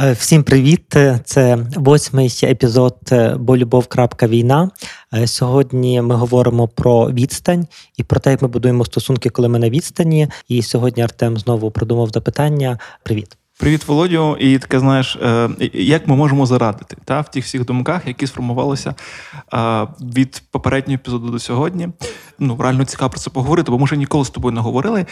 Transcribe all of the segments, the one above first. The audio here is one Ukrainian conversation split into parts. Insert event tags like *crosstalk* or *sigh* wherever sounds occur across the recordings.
Е, всім привіт! Це восьмий епізод е, бо любов. Війна. Е, сьогодні ми говоримо про відстань і про те, як ми будуємо стосунки, коли ми на відстані. І сьогодні Артем знову продумав запитання. Привіт. Привіт, Володю. І таке знаєш, як ми можемо зарадити та в тих всіх думках, які сформувалися від попереднього епізоду до сьогодні. Ну реально цікаво про це поговорити, бо ми вже ніколи з тобою не говорили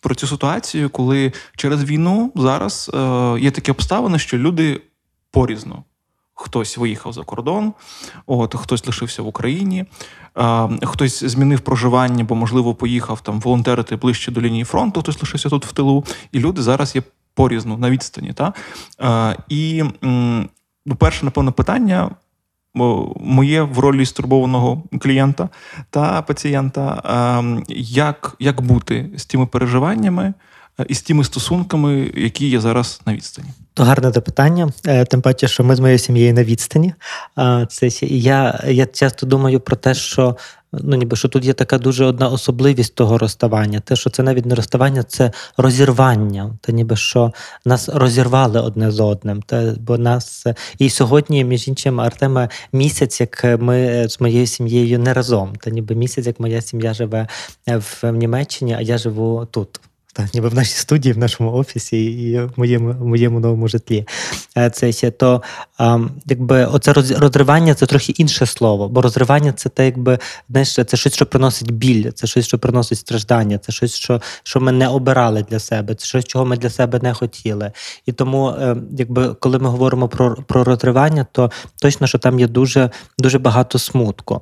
про цю ситуацію, коли через війну зараз е, є такі обставини, що люди порізно. Хтось виїхав за кордон, от хтось лишився в Україні, а, хтось змінив проживання, бо, можливо, поїхав там волонтерити ближче до лінії фронту, хтось лишився тут в тилу, і люди зараз є порізну на відстані. Та? А, І ну, перше, напевно, питання моє в ролі стурбованого клієнта та пацієнта, ем, як, як бути з тими переживаннями. Е, і з тими стосунками, які є зараз на відстані, то гарне запитання. Е, тим паче, що ми з моєю сім'єю на відстані. Це я я часто думаю про те, що ну ніби що тут є така дуже одна особливість того розставання. Те, що це навіть не розставання, це розірвання. Та ніби що нас розірвали одне з одним. Та бо нас і сьогодні, між іншим, Артема місяць, як ми з моєю сім'єю не разом. Та ніби місяць, як моя сім'я живе в Німеччині, а я живу тут. Так, ніби в нашій студії, в нашому офісі і в моєму в моєму новому житлі. Е, це ще то якби оце розривання це трохи інше слово, бо розривання це те, якби знаєш, це щось, що приносить біль, це щось, що приносить страждання, це щось, що що ми не обирали для себе, це щось, чого ми для себе не хотіли. І тому, е, якби коли ми говоримо про про розривання, то точно що там є дуже дуже багато смутку.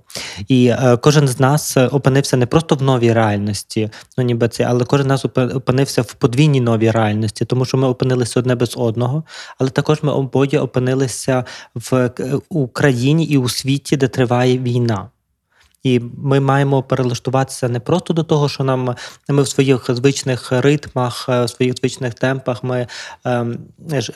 І е, кожен з нас опинився не просто в новій реальності, ну ніби це, але кожен з нас опинився в подвійній новій реальності, тому що ми опинилися одне без одного, але також ми обоє опинилися в Україні і у світі, де триває війна. І ми маємо перелаштуватися не просто до того, що нам ми в своїх звичних ритмах, в своїх звичних темпах ми е,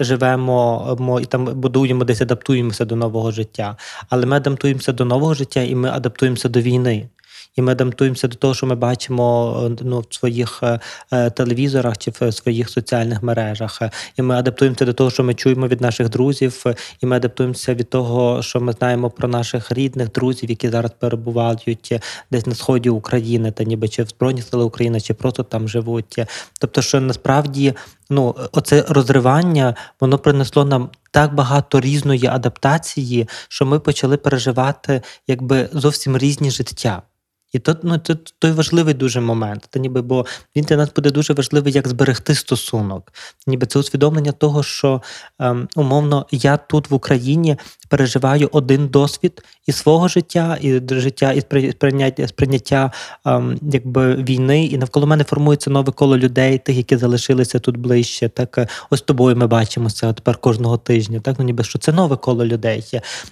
живемо ми, і там будуємо десь адаптуємося до нового життя. Але ми адаптуємося до нового життя і ми адаптуємося до війни і ми адаптуємося до того, що ми бачимо ну, в своїх е, е, телевізорах чи в своїх соціальних мережах. І ми адаптуємося до того, що ми чуємо від наших друзів, і ми адаптуємося від того, що ми знаємо про наших рідних друзів, які зараз перебувають десь на сході України, та ніби чи в Збройні Сили України, чи просто там живуть. Тобто, що насправді. Ну, оце розривання, воно принесло нам так багато різної адаптації, що ми почали переживати якби зовсім різні життя. І то, ну, це той важливий дуже момент. Та ніби, Бо він для нас буде дуже важливий, як зберегти стосунок. Ніби це усвідомлення того, що ем, умовно я тут в Україні переживаю один досвід і свого життя, і життя, і сприйняття сприйняття ем, якби війни, і навколо мене формується нове коло людей, тих, які залишилися тут ближче. Так е, ось тобою ми бачимося тепер кожного тижня. Так ну ніби що це нове коло людей.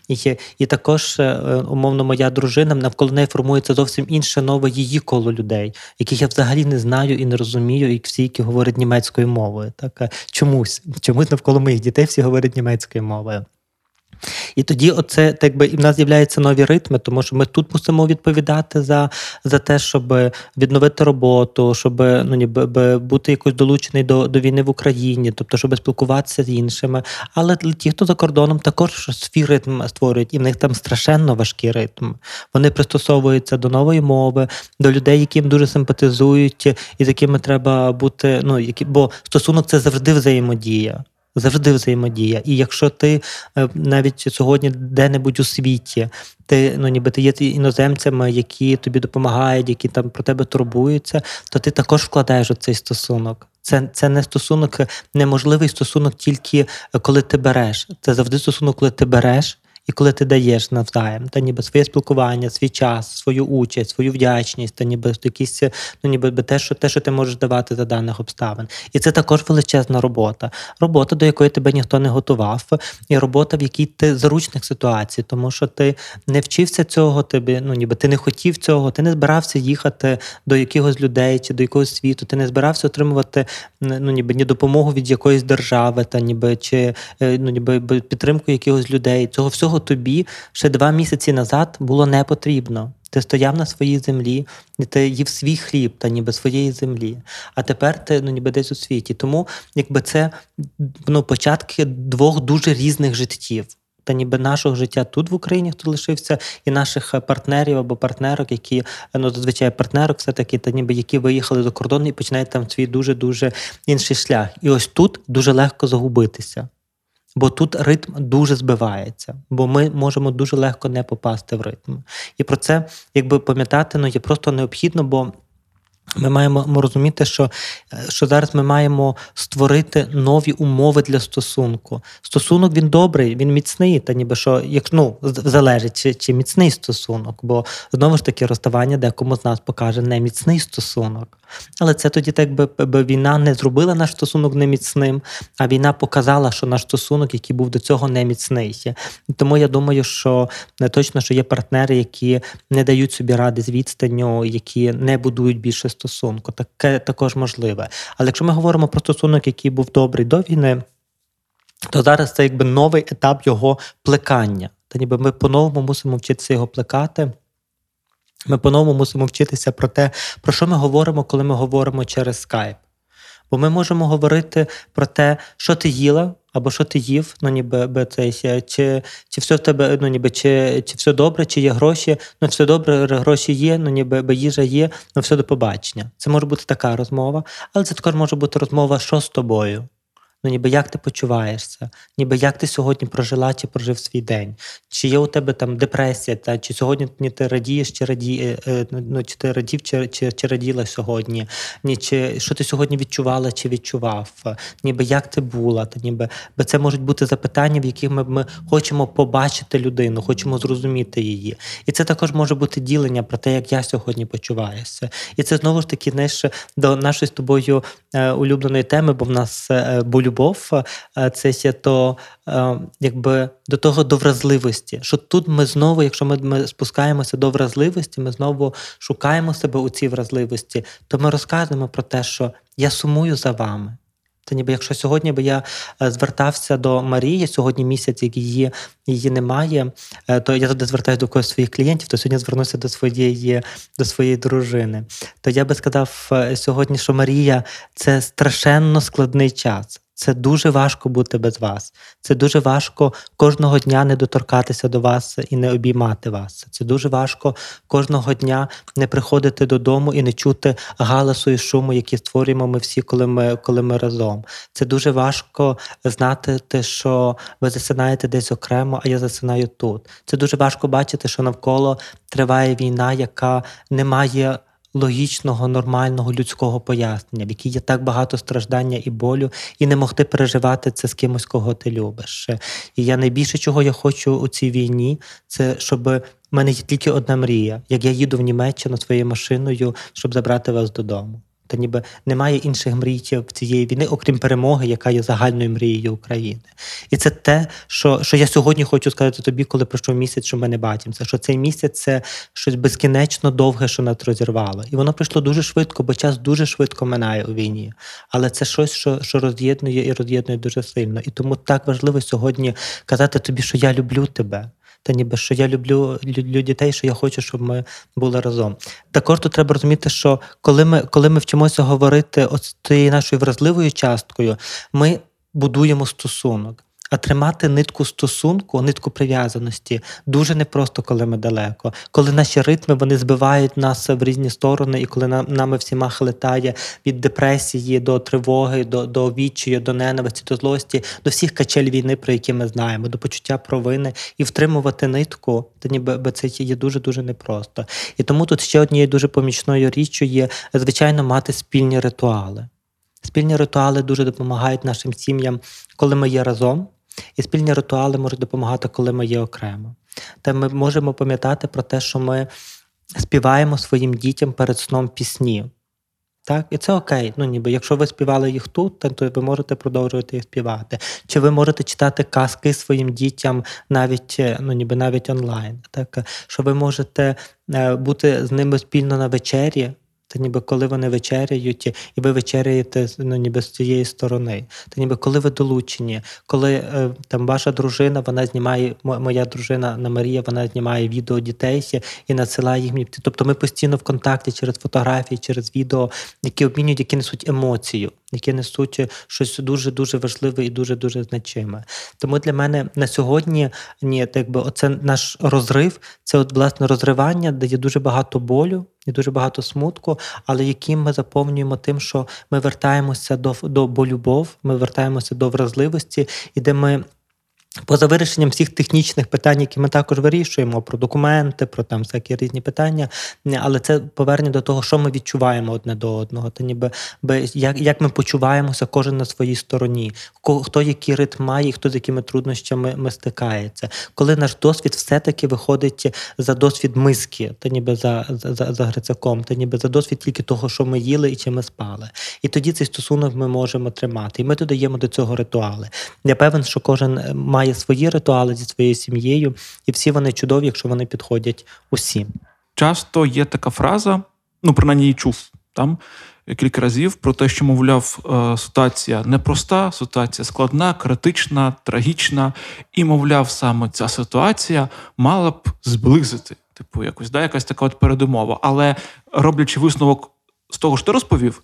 І, і також е, умовно моя дружина навколо неї формується зовсім інше нове її коло людей, яких я взагалі не знаю і не розумію, і всі, які говорять німецькою мовою. Так чомусь чомусь навколо моїх дітей всі говорять німецькою мовою. І тоді, оце так би і в нас з'являються нові ритми, тому що ми тут мусимо відповідати за за те, щоб відновити роботу, щоб ну ніби бути якось долучений до до війни в Україні, тобто щоб спілкуватися з іншими. Але ті, хто за кордоном, також свій ритм створюють, і в них там страшенно важкий ритм. Вони пристосовуються до нової мови, до людей, яким дуже симпатизують, і з якими треба бути. Ну які бо стосунок це завжди взаємодія завжди взаємодія. І якщо ти е, навіть сьогодні де-небудь у світі, ти ну ніби ти є іноземцями, які тобі допомагають, які там про тебе турбуються, то ти також вкладаєш у цей стосунок. Це це не стосунок, неможливий стосунок тільки е, коли ти береш. Це завжди стосунок, коли ти береш. І коли ти даєш навзаєм, та ніби своє спілкування, свій час, свою участь, свою вдячність, та ніби якісь, ну ніби те, що те, що ти можеш давати за даних обставин. І це також величезна робота. Робота, до якої тебе ніхто не готував, і робота, в якій ти заручних ситуацій, тому що ти не вчився цього, тобі, ну ніби ти не хотів цього, ти не збирався їхати до якихось людей чи до якогось світу, ти не збирався отримувати ну ніби ні допомогу від якоїсь держави, та ніби чи е, ну ніби підтримку якихось людей. Цього всього цього тобі ще два місяці назад було не потрібно. Ти стояв на своїй землі, і ти їв свій хліб та ніби своєї землі. А тепер ти ну, ніби десь у світі. Тому якби це ну, початки двох дуже різних життів. Та ніби нашого життя тут в Україні, хто лишився, і наших партнерів або партнерок, які ну зазвичай партнерок, все таки, та ніби які виїхали до кордону і починають там свій дуже дуже інший шлях. І ось тут дуже легко загубитися. Бо тут ритм дуже збивається, бо ми можемо дуже легко не попасти в ритм. І про це, якби пам'ятати, ну є просто необхідно, бо ми маємо розуміти, що що зараз ми маємо створити нові умови для стосунку. Стосунок він добрий, він міцний, та ніби що, як ну залежить, чи чи міцний стосунок, бо знову ж таки розставання декому з нас покаже не міцний стосунок. Але це тоді, так би, би війна не зробила наш стосунок неміцним, а війна показала, що наш стосунок, який був до цього, неміцний. Тому я думаю, що не точно що є партнери, які не дають собі ради з відстанню, які не будують більше стосунку. Таке також можливе. Але якщо ми говоримо про стосунок, який був добрий до війни, то зараз це якби новий етап його плекання. Та ніби ми по-новому мусимо вчитися його плекати. Ми по-новому мусимо вчитися про те, про що ми говоримо, коли ми говоримо через скайп. Бо ми можемо говорити про те, що ти їла, або що ти їв, ну ніби це, чи чи все в тебе, ну ніби чи чи все добре, чи є гроші, ну все добре, гроші є, ну ніби їжа є, ну все до побачення. Це може бути така розмова, але це також може бути розмова, що з тобою ну ніби як ти почуваєшся, ніби як ти сьогодні прожила чи прожив свій день, чи є у тебе там депресія, та чи сьогодні ти радієш, чи раді, е, е, ну, чи ти радів, чи, чи, чи раділа сьогодні, ні, чи що ти сьогодні відчувала чи відчував, ніби як ти була, та ніби бо це можуть бути запитання, в яких ми, ми хочемо побачити людину, хочемо зрозуміти її. І це також може бути ділення про те, як я сьогодні почуваюся. І це знову ж таки знаєш, до нашої з тобою улюбленої теми, бо в нас бо любов, е, це ще то е, якби до того до вразливості. Що тут ми знову, якщо ми, ми спускаємося до вразливості, ми знову шукаємо себе у цій вразливості, то ми розказуємо про те, що я сумую за вами. Та ніби якщо сьогодні би я е, звертався до Марії, сьогодні місяць, як її її немає, то я туди звертаюся до когось своїх клієнтів, то сьогодні звернуся до своєї до своєї дружини. То я би сказав сьогодні, що Марія це страшенно складний час. Це дуже важко бути без вас. Це дуже важко кожного дня не доторкатися до вас і не обіймати вас. Це дуже важко кожного дня не приходити додому і не чути галасу і шуму, які створюємо ми всі, коли ми коли ми разом. Це дуже важко знати, те, що ви засинаєте десь окремо, а я засинаю тут. Це дуже важко бачити, що навколо триває війна, яка не має логічного, нормального людського пояснення, в якій є так багато страждання і болю, і не могти переживати це з кимось, кого ти любиш. І я найбільше, чого я хочу у цій війні, це щоб У мене є тільки одна мрія, як я їду в Німеччину своєю машиною, щоб забрати вас додому. Та ніби немає інших мрій в цієї війни, окрім перемоги, яка є загальною мрією України. І це те, що що я сьогодні хочу сказати тобі, коли пройшов місяць, що ми не бачимося. Що цей місяць це щось безкінечно довге, що нас розірвало. І воно пройшло дуже швидко, бо час дуже швидко минає у війні. Але це щось, що що роз'єднує і роз'єднує дуже сильно. І тому так важливо сьогодні казати тобі, що я люблю тебе та ніби що я люблю дітей, що я хочу, щоб ми були разом. Також тут треба розуміти, що коли ми коли ми вчимося говорити з тією нашою вразливою часткою, ми будуємо стосунок. А тримати нитку стосунку, нитку прив'язаності дуже непросто, коли ми далеко. Коли наші ритми вони збивають нас в різні сторони, і коли нам, нами всіма хлетає від депресії до тривоги, до до відчаю, до ненависті, до злості, до всіх качель війни, про які ми знаємо, до почуття провини і втримувати нитку, то ніби це є дуже дуже непросто. І тому тут ще однією дуже помічною річчю є звичайно мати спільні ритуали. Спільні ритуали дуже допомагають нашим сім'ям, коли ми є разом. І спільні ритуали можуть допомагати, коли ми є окремо. Та ми можемо пам'ятати про те, що ми співаємо своїм дітям перед сном пісні. Так, і це окей. Ну, ніби якщо ви співали їх тут, то ви можете продовжувати їх співати. Чи ви можете читати казки своїм дітям навіть ну, ніби навіть онлайн. Так, Що ви можете е, бути з ними спільно на вечері, Та ніби коли вони вечеряють, і ви вечеряєте ну, ніби з цієї сторони. Та ніби коли ви долучені, коли е, там ваша дружина, вона знімає, моя дружина на Марія, вона знімає відео дітей і надсилає їх мені. Тобто ми постійно в контакті через фотографії, через відео, які обмінюють, які несуть емоцію які несуть щось дуже дуже важливе і дуже дуже значиме. Тому для мене на сьогодні ні, якби оце наш розрив, це от власне розривання, де є дуже багато болю. І дуже багато смутку, але яким ми заповнюємо тим, що ми вертаємося до до болюбов, ми вертаємося до вразливості, і де ми Поза вирішенням всіх технічних питань, які ми також вирішуємо, про документи, про там всякі різні питання, але це повернення до того, що ми відчуваємо одне до одного. Та ніби як як ми почуваємося, кожен на своїй стороні, хто який ритм має, хто з якими труднощами ми стикається. Коли наш досвід все-таки виходить за досвід миски, та ніби за за, за Грицаком, та ніби за досвід тільки того, що ми їли і чи ми спали. І тоді цей стосунок ми можемо тримати. І ми додаємо до цього ритуали. Я певен, що кожен має має свої ритуали зі своєю сім'єю, і всі вони чудові, якщо вони підходять усім. Часто є така фраза, ну принаймні її чув там кілька разів про те, що, мовляв, е, ситуація непроста, ситуація складна, критична, трагічна, і, мовляв, саме ця ситуація мала б зблизити. Типу, якось да, якась така от передумова. Але роблячи висновок з того, що ти розповів,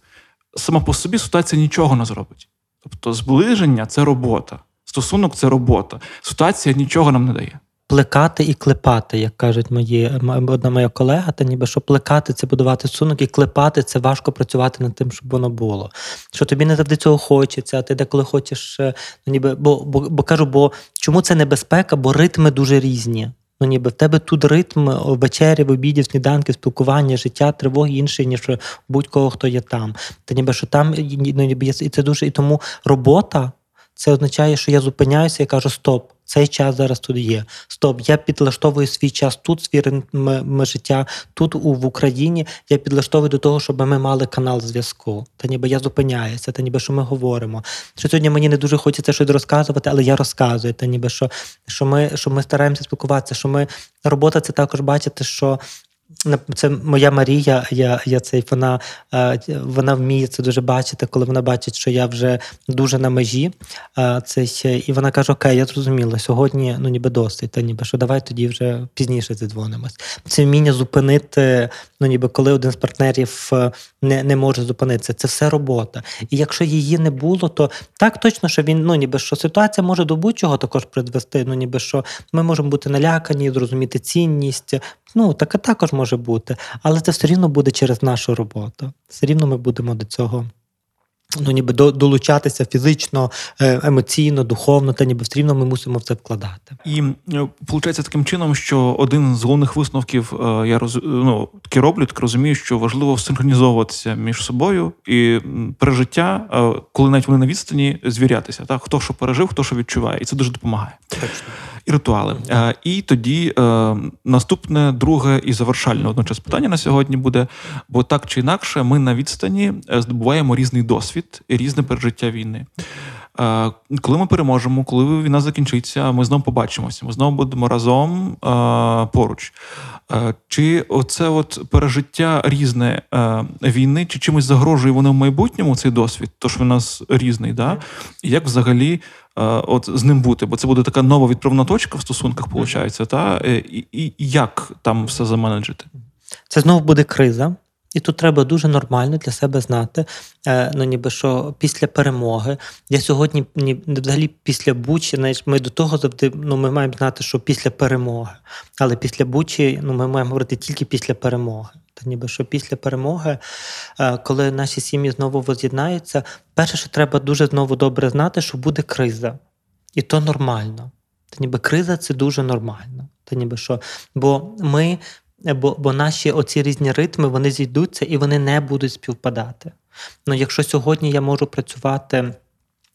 сама по собі ситуація нічого не зробить. Тобто, зближення це робота. Стосунок це робота. Ситуація нічого нам не дає. Плекати і клепати, як кажуть мої одна моя колега, та ніби що плекати це будувати стосунок, і клепати це важко працювати над тим, щоб воно було. Що тобі не завжди цього хочеться, а ти деколи хочеш, е, ну ніби бо, бо, бо кажу, бо чому це небезпека? Бо ритми дуже різні. Ну, ніби в тебе тут ритм вечері, в обідів, сніданки, спілкування, життя, тривоги інший, ніж будь-кого, хто є там. Та ніби що там ну, ніби і це дуже і тому робота це означає, що я зупиняюся і кажу: Стоп, цей час зараз тут є. Стоп, я підлаштовую свій час тут, свій ритм життя тут у в Україні. Я підлаштовую до того, щоб ми мали канал зв'язку. Та ніби я зупиняюся, та ніби що ми говоримо. Що сьогодні мені не дуже хочеться щось розказувати, але я розказую. Та ніби що що ми що ми стараємося спілкуватися. Що ми робота це також бачити, що це моя Марія, я я цей вона е, вона вміє це дуже бачити, коли вона бачить, що я вже дуже на межі. Е, це І вона каже: Окей, я зрозуміла, сьогодні ну ніби досить, та ніби що давай тоді вже пізніше зідзвонимось. Це вміння зупинити, ну ніби коли один з партнерів е, не не може зупинитися. Це все робота. І якщо її не було, то так точно, що він ну ніби що ситуація може до будь-чого також призвести. Ну ніби що ми можемо бути налякані, зрозуміти цінність. Ну таке також може бути, але це все рівно буде через нашу роботу. Все рівно ми будемо до цього. Ну, ніби долучатися фізично, е, емоційно, духовно, та ніби все рівно ми мусимо в це вкладати. І виходить е, таким чином, що один з головних висновків е, я роз... ну, таки роблю, так розумію, що важливо синхронізовуватися між собою і пережиття, коли навіть вони на відстані звірятися. Так? Хто що пережив, хто що відчуває, і це дуже допомагає. Точно і ритуали. Е, і тоді е, наступне друге і завершальне одночас питання на сьогодні буде: бо так чи інакше, ми на відстані е, здобуваємо різний досвід і різне пережиття війни. Коли ми переможемо, коли війна закінчиться, ми знову побачимося. Ми знову будемо разом поруч. Чи оце от пережиття різне війни, чи чимось загрожує воно в майбутньому цей досвід? Тож він у нас різний, да? як взагалі от з ним бути? Бо це буде така нова відправна точка в стосунках, виходить, та? Е, і, і як там все заменеджити? Це знову буде криза. І тут треба дуже нормально для себе знати, е, ну ніби що після перемоги. Я сьогодні ні, взагалі після Бучі, знаєш, ми до того завжди ну, ми маємо знати, що після перемоги. Але після Бучі ну, ми маємо говорити тільки після перемоги. Та ніби що після перемоги, е, коли наші сім'ї знову воз'єднаються, перше, що треба дуже знову добре знати, що буде криза. І то нормально. Та ніби криза це дуже нормально. Та ніби що, Бо ми бо бо наші оці різні ритми вони зійдуться і вони не будуть співпадати. Ну, Якщо сьогодні я можу працювати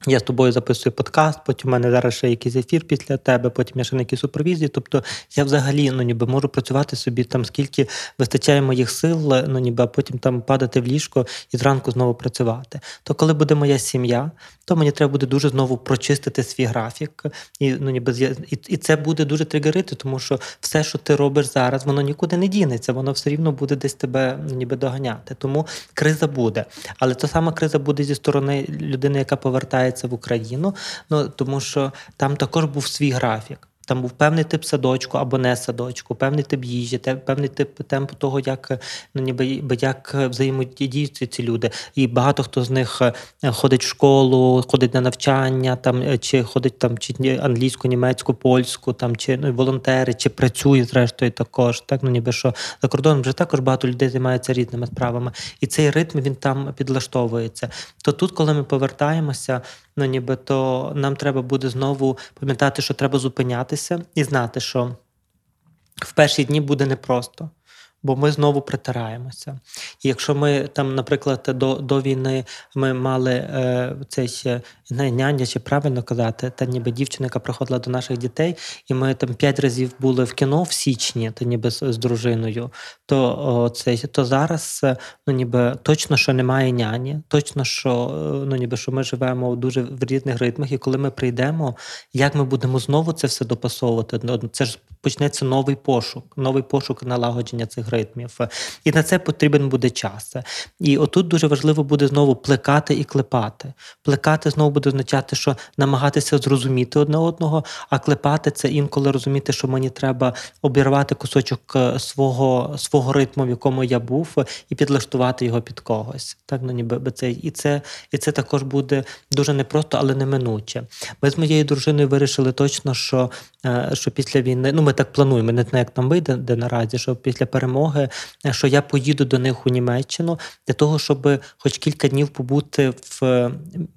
Я з тобою записую подкаст, потім у мене зараз ще якийсь ефір після тебе, потім я ще на якій супервізії. Тобто я взагалі ну ніби можу працювати собі там, скільки вистачає моїх сил, ну ніби а потім там падати в ліжко і зранку знову працювати. То коли буде моя сім'я, то мені треба буде дуже знову прочистити свій графік, і ну ніби і, і це буде дуже тригерити, тому що все, що ти робиш зараз, воно нікуди не дінеться, воно все рівно буде десь тебе ну, ніби доганяти. Тому криза буде. Але та сама криза буде зі сторони людини, яка повертається в Україну, ну тому що там також був свій графік. Там був певний тип садочку або не садочку, певний тип їжі, певний тип темп того, як ну ніби як взаємодіються ці люди. І багато хто з них е, ходить в школу, ходить на навчання, там е, чи ходить там чи англійську, німецьку, польську, там чи ну, волонтери, чи працює зрештою також. Так ну ніби що за кордоном вже також багато людей займаються різними справами, і цей ритм він там підлаштовується. То тут, коли ми повертаємося ну ніби то нам треба буде знову пам'ятати, що треба зупинятися і знати, що в перші дні буде непросто бо ми знову притираємося. І якщо ми там, наприклад, до до війни ми мали е, цей не няня, чи правильно казати, та ніби дівчина, яка приходила до наших дітей, і ми там п'ять разів були в кіно в січні, та ніби з, з дружиною, то о, цей, то зараз ну ніби точно, що немає няні, точно, що ну ніби що ми живемо дуже в різних ритмах, і коли ми прийдемо, як ми будемо знову це все допасовувати? Ну, це ж почнеться новий пошук, новий пошук налагодження цих ритмів. І на це потрібен буде час. І отут дуже важливо буде знову плекати і клепати. Плекати знову буде означати, що намагатися зрозуміти одне одного, а клепати це інколи розуміти, що мені треба обірвати кусочок е, свого свого ритму, в якому я був, і підлаштувати його під когось. Так, ну ніби це і це, і це також буде дуже непросто, але неминуче. Ми з моєю дружиною вирішили точно, що Е, що після війни, ну ми так плануємо, не як нам вийде де наразі, що після перемоги, е, що я поїду до них у Німеччину для того, щоб хоч кілька днів побути в е,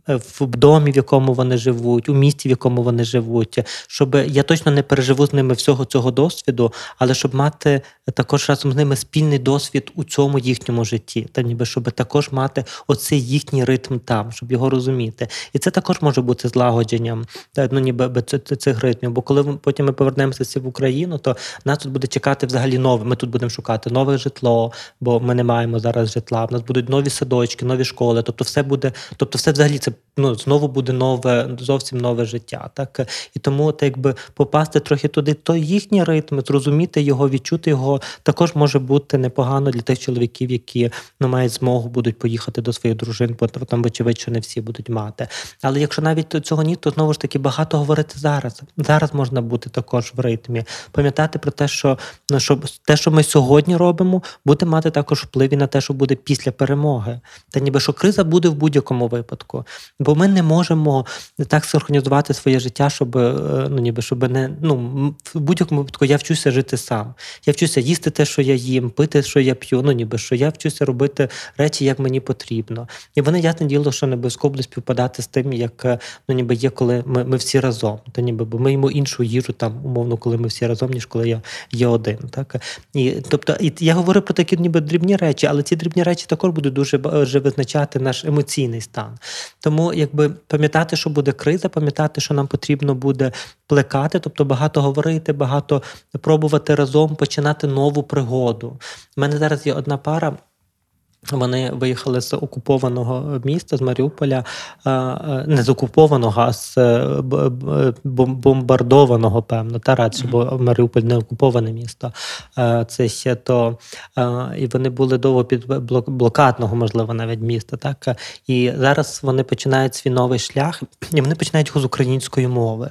в домі, в якому вони живуть, у місті, в якому вони живуть, щоб я точно не переживу з ними всього цього досвіду, але щоб мати також разом з ними спільний досвід у цьому їхньому житті, та ніби щоб також мати оцей їхній ритм там, щоб його розуміти. І це також може бути злагодженням, ну ніби цих ритмів. Бо коли потім ми повернемося в Україну, то нас тут буде чекати взагалі нове. Ми тут будемо шукати нове житло, бо ми не маємо зараз житла. У нас будуть нові садочки, нові школи. Тобто, все буде, тобто, все взагалі це ну знову буде нове, зовсім нове життя. Так і тому, так якби попасти трохи туди, то їхній ритм, зрозуміти його, відчути його також може бути непогано для тих чоловіків, які ну мають змогу будуть поїхати до своїх дружин, бо там, вочевидь, що не всі будуть мати. Але якщо навіть цього ні, то знову ж таки багато говорити зараз. Зараз можна бути також в ритмі. Пам'ятати про те, що ну, що те, що ми сьогодні робимо, буде мати також вплив і на те, що буде після перемоги. Та ніби що криза буде в будь-якому випадку. Бо ми не можемо так синхронізувати своє життя, щоб е, ну ніби щоб не ну в будь-якому випадку я вчуся жити сам. Я вчуся їсти те, що я їм, пити, що я п'ю. Ну ніби що я вчуся робити речі, як мені потрібно. І вони ясне діло, що не обов'язково будуть співпадати з тим, як е, ну ніби є, коли ми ми всі разом. Та ніби бо ми йому іншу їжу там, умовно, коли ми всі разом, ніж коли я є один. Так і тобто, і я говорю про такі ніби дрібні речі, але ці дрібні речі також будуть дуже вже визначати наш емоційний стан. Тому якби пам'ятати, що буде криза, пам'ятати, що нам потрібно буде плекати, тобто багато говорити, багато пробувати разом починати нову пригоду. У мене зараз є одна пара. Вони виїхали з окупованого міста, з Маріуполя, не з окупованого, а з е, бомбардованого, певно, та радше, бо Маріуполь не окуповане місто. Це ще то і вони були довго під блокадного, можливо, навіть міста. Так і зараз вони починають свій новий шлях, і вони починають його з української мови.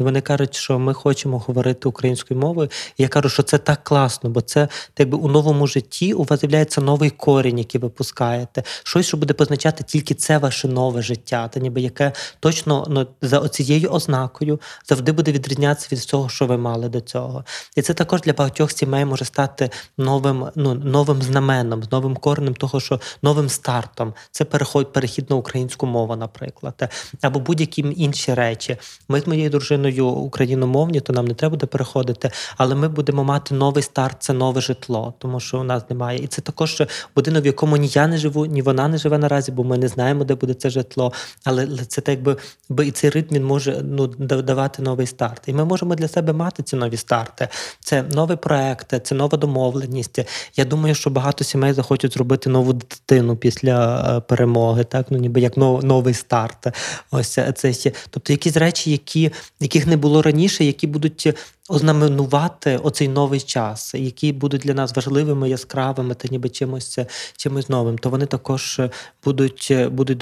І вони кажуть, що ми хочемо говорити українською мовою. І я кажу, що це так класно, бо це якби у новому житті у вас з'являється новий корінь, який ви пускаєте. Щось, що буде позначати тільки це ваше нове життя, та ніби яке точно ну, за оцією ознакою завжди буде відрізнятися від того, що ви мали до цього. І це також для багатьох сімей може стати новим, ну новим знаменом, новим коренем того, що новим стартом. Це переход, перехід на українську мову, наприклад, або будь-які інші речі. Ми з моєю дружиною частиною україномовні, то нам не треба буде переходити. Але ми будемо мати новий старт, це нове житло, тому що у нас немає. І це також будинок, в якому ні я не живу, ні вона не живе наразі, бо ми не знаємо, де буде це житло. Але це так би, і цей ритм він може ну давати новий старт. І ми можемо для себе мати ці нові старти. Це новий проект, це нова домовленість. Я думаю, що багато сімей захочуть зробити нову дитину після е, перемоги, так ну ніби як новий старт. Ось це ще. Тобто якісь речі, які, яких не було раніше, які будуть ознаменувати оцей новий час, які будуть для нас важливими, яскравими та ніби чимось чимось новим, то вони також будуть будуть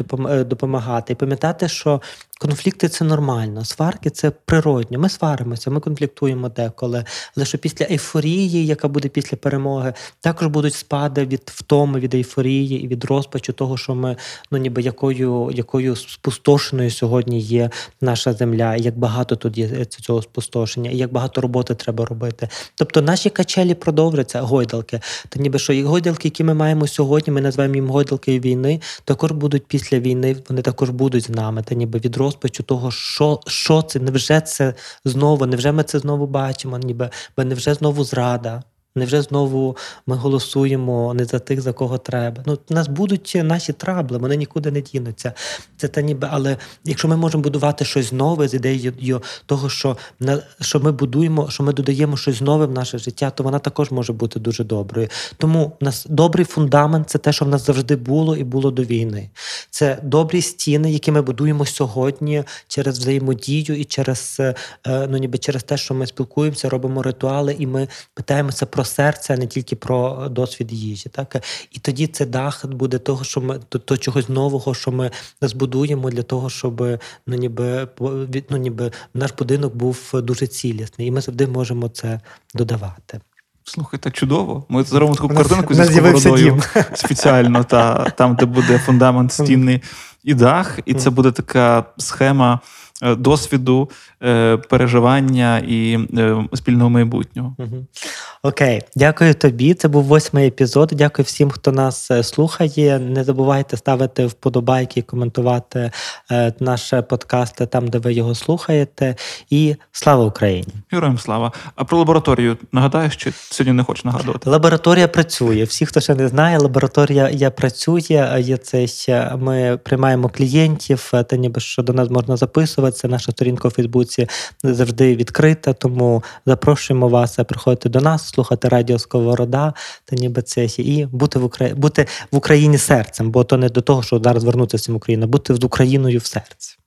допомагати. І пам'ятати, що конфлікти це нормально, сварки це природньо. Ми сваримося, ми конфліктуємо деколи. Але що після ейфорії, яка буде після перемоги, також будуть спади від втоми, від ейфорії і від розпачу того, що ми ну ніби якою якою спустошеною сьогодні є наша земля, і як багато тут є цього спустошення, і як багато роботи треба робити. Тобто наші качелі продовжаться, гойдалки. Та ніби що і гойдалки, які ми маємо сьогодні, ми називаємо їм гойдалки війни, також будуть після війни, вони також будуть з нами. Та ніби від розпачу того, що що це, невже це знову, невже ми це знову бачимо, ніби невже знову зрада. Невже знову ми голосуємо не за тих, за кого треба? Ну, у нас будуть наші трабли, вони нікуди не дінуться. Це та ніби, але якщо ми можемо будувати щось нове з ідеєю того, що що ми будуємо, що ми додаємо щось нове в наше життя, то вона також може бути дуже доброю. Тому в нас добрий фундамент це те, що в нас завжди було і було до війни. Це добрі стіни, які ми будуємо сьогодні через взаємодію і через е, ну, ніби через те, що ми спілкуємося, робимо ритуали, і ми питаємося про серце, а не тільки про досвід їжі. Так і тоді це дах буде того, що ми до, до чогось нового, що ми збудуємо для того, щоб ну ніби ну, ніби наш будинок був дуже цілісний, і ми завжди можемо це додавати. Слухайте, чудово. Ми зробимо таку картинку зі сковородою *laughs* спеціально, та там, де буде фундамент стіни і дах, і це буде така схема Е, досвіду, е, переживання і е, спільного майбутнього. Окей, дякую тобі. Це був восьмий епізод. Дякую всім, хто нас слухає. Не забувайте ставити вподобайки, коментувати наш подкаст там, де ви його слухаєте. І слава Україні! Героям слава! А про лабораторію нагадаєш, чи сьогодні не хочеш нагадувати? Лабораторія працює. Всі, хто ще не знає, лабораторія я працює. Є це ми приймаємо клієнтів, та ніби що до нас можна записувати. Це наша сторінка у Фейсбуці завжди відкрита. Тому запрошуємо вас приходити до нас, слухати радіо Сковорода та ніби це і бути в Україні бути в Україні серцем, бо то не до того, що зараз вернутися в Україну, бути з Україною в серці.